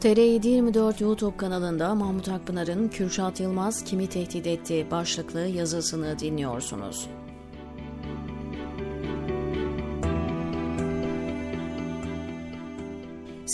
TR724 YouTube kanalında Mahmut Akpınar'ın Kürşat Yılmaz kimi tehdit etti başlıklı yazısını dinliyorsunuz.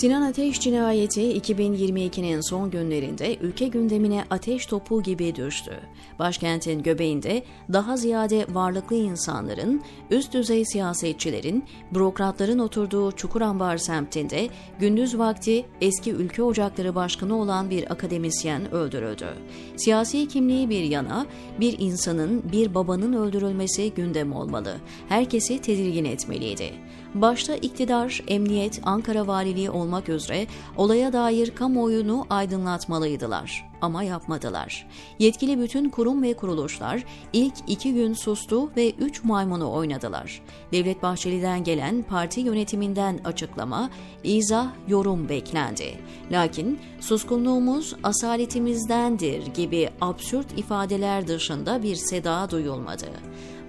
Sinan Ateş cinayeti 2022'nin son günlerinde ülke gündemine ateş topu gibi düştü. Başkentin göbeğinde daha ziyade varlıklı insanların, üst düzey siyasetçilerin, bürokratların oturduğu Çukurambar semtinde gündüz vakti eski Ülke Ocakları Başkanı olan bir akademisyen öldürüldü. Siyasi kimliği bir yana, bir insanın, bir babanın öldürülmesi gündem olmalı. Herkesi tedirgin etmeliydi. Başta iktidar, emniyet, Ankara Valiliği olmak üzere olaya dair kamuoyunu aydınlatmalıydılar. Ama yapmadılar. Yetkili bütün kurum ve kuruluşlar ilk iki gün sustu ve üç maymunu oynadılar. Devlet Bahçeli'den gelen parti yönetiminden açıklama, izah, yorum beklendi. Lakin suskunluğumuz asaletimizdendir gibi absürt ifadeler dışında bir seda duyulmadı.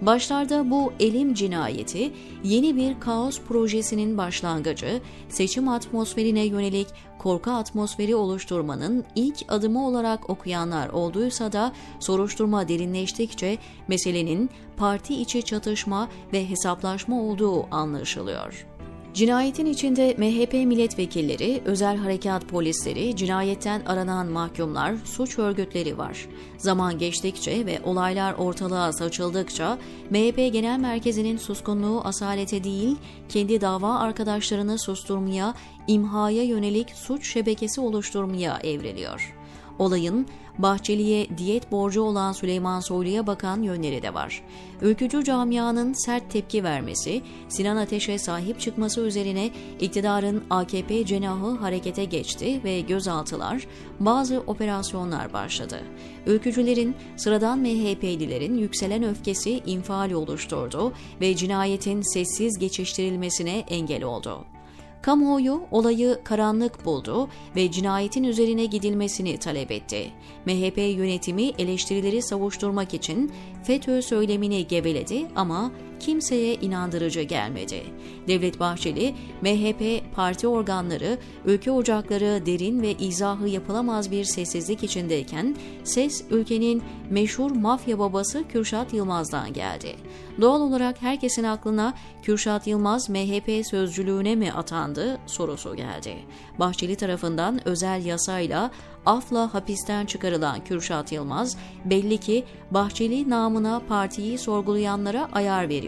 Başlarda bu elim cinayeti yeni bir kaos projesinin başlangıcı, seçim atmosferine yönelik korku atmosferi oluşturmanın ilk adımı olarak okuyanlar olduysa da soruşturma derinleştikçe meselenin parti içi çatışma ve hesaplaşma olduğu anlaşılıyor. Cinayetin içinde MHP milletvekilleri, özel harekat polisleri, cinayetten aranan mahkumlar, suç örgütleri var. Zaman geçtikçe ve olaylar ortalığa saçıldıkça MHP Genel Merkezi'nin suskunluğu asalete değil, kendi dava arkadaşlarını susturmaya, imhaya yönelik suç şebekesi oluşturmaya evriliyor. Olayın Bahçeli'ye diyet borcu olan Süleyman Soylu'ya bakan yönleri de var. Ülkücü camianın sert tepki vermesi, Sinan Ateş'e sahip çıkması üzerine iktidarın AKP cenahı harekete geçti ve gözaltılar, bazı operasyonlar başladı. Ülkücülerin, sıradan MHP'lilerin yükselen öfkesi infial oluşturdu ve cinayetin sessiz geçiştirilmesine engel oldu. Kamuoyu olayı karanlık buldu ve cinayetin üzerine gidilmesini talep etti. MHP yönetimi eleştirileri savuşturmak için FETÖ söylemini geveledi ama kimseye inandırıcı gelmedi. Devlet Bahçeli, MHP parti organları, ülke ocakları derin ve izahı yapılamaz bir sessizlik içindeyken ses ülkenin meşhur mafya babası Kürşat Yılmaz'dan geldi. Doğal olarak herkesin aklına Kürşat Yılmaz MHP sözcülüğüne mi atandı sorusu geldi. Bahçeli tarafından özel yasayla afla hapisten çıkarılan Kürşat Yılmaz belli ki Bahçeli namına partiyi sorgulayanlara ayar veriyor,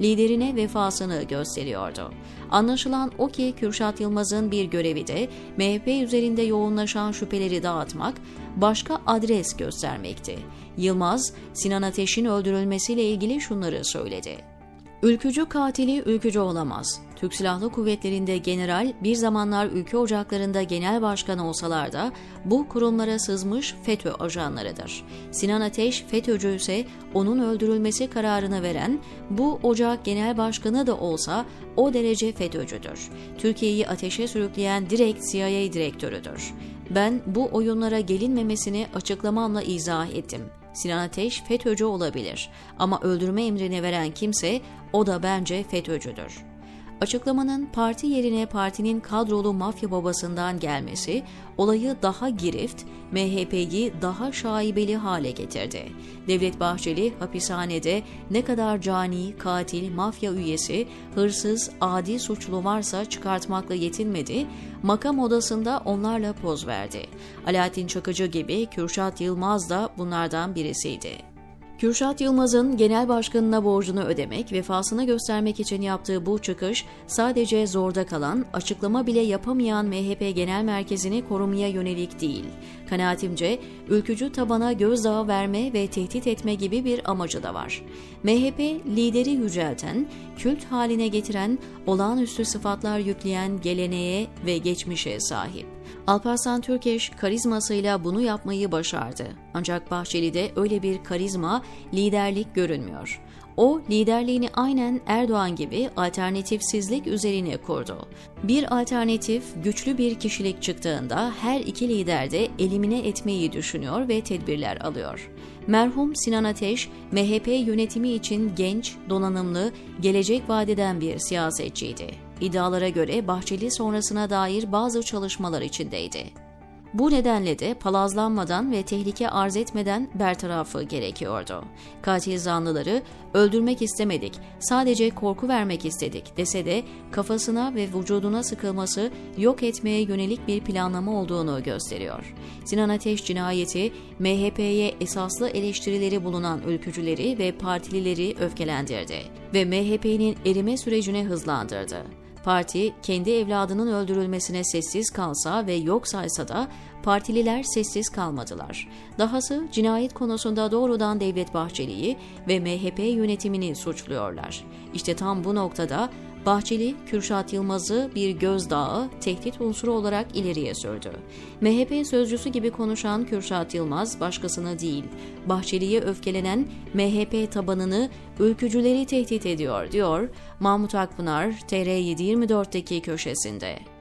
liderine vefasını gösteriyordu. Anlaşılan o ki Kürşat Yılmaz'ın bir görevi de MHP üzerinde yoğunlaşan şüpheleri dağıtmak, başka adres göstermekti. Yılmaz, Sinan Ateş'in öldürülmesiyle ilgili şunları söyledi. Ülkücü katili ülkücü olamaz. Türk Silahlı Kuvvetleri'nde general bir zamanlar ülke ocaklarında genel başkan olsalar da bu kurumlara sızmış FETÖ ajanlarıdır. Sinan Ateş FETÖ'cü ise onun öldürülmesi kararını veren bu ocak genel başkanı da olsa o derece FETÖ'cüdür. Türkiye'yi ateşe sürükleyen direkt CIA direktörüdür. Ben bu oyunlara gelinmemesini açıklamamla izah ettim. Sinan Ateş FETÖ'cü olabilir ama öldürme emrini veren kimse o da bence FETÖ'cüdür. Açıklamanın parti yerine partinin kadrolu mafya babasından gelmesi olayı daha girift, MHP'yi daha şaibeli hale getirdi. Devlet Bahçeli hapishanede ne kadar cani, katil, mafya üyesi, hırsız, adi suçlu varsa çıkartmakla yetinmedi, makam odasında onlarla poz verdi. Alaaddin Çakıcı gibi Kürşat Yılmaz da bunlardan birisiydi. Kürşat Yılmaz'ın genel başkanına borcunu ödemek, vefasını göstermek için yaptığı bu çıkış sadece zorda kalan, açıklama bile yapamayan MHP Genel Merkezi'ni korumaya yönelik değil. Kanaatimce ülkücü tabana gözdağı verme ve tehdit etme gibi bir amacı da var. MHP lideri yücelten, kült haline getiren, olağanüstü sıfatlar yükleyen geleneğe ve geçmişe sahip. Alparslan Türkeş karizmasıyla bunu yapmayı başardı. Ancak Bahçeli'de öyle bir karizma, liderlik görünmüyor. O liderliğini aynen Erdoğan gibi alternatifsizlik üzerine kurdu. Bir alternatif güçlü bir kişilik çıktığında her iki lider de elimine etmeyi düşünüyor ve tedbirler alıyor. Merhum Sinan Ateş, MHP yönetimi için genç, donanımlı, gelecek vadeden bir siyasetçiydi. İddialara göre Bahçeli sonrasına dair bazı çalışmalar içindeydi. Bu nedenle de palazlanmadan ve tehlike arz etmeden bertarafı gerekiyordu. Katil zanlıları öldürmek istemedik, sadece korku vermek istedik dese de kafasına ve vücuduna sıkılması yok etmeye yönelik bir planlama olduğunu gösteriyor. Sinan Ateş cinayeti MHP'ye esaslı eleştirileri bulunan ülkücüleri ve partilileri öfkelendirdi ve MHP'nin erime sürecini hızlandırdı. Parti kendi evladının öldürülmesine sessiz kalsa ve yok saysa da partililer sessiz kalmadılar. Dahası cinayet konusunda doğrudan Devlet Bahçeli'yi ve MHP yönetimini suçluyorlar. İşte tam bu noktada Bahçeli, Kürşat Yılmaz'ı bir gözdağı, tehdit unsuru olarak ileriye sürdü. MHP sözcüsü gibi konuşan Kürşat Yılmaz başkasını değil, Bahçeli'ye öfkelenen MHP tabanını, ülkücüleri tehdit ediyor, diyor Mahmut Akpınar TR724'deki köşesinde.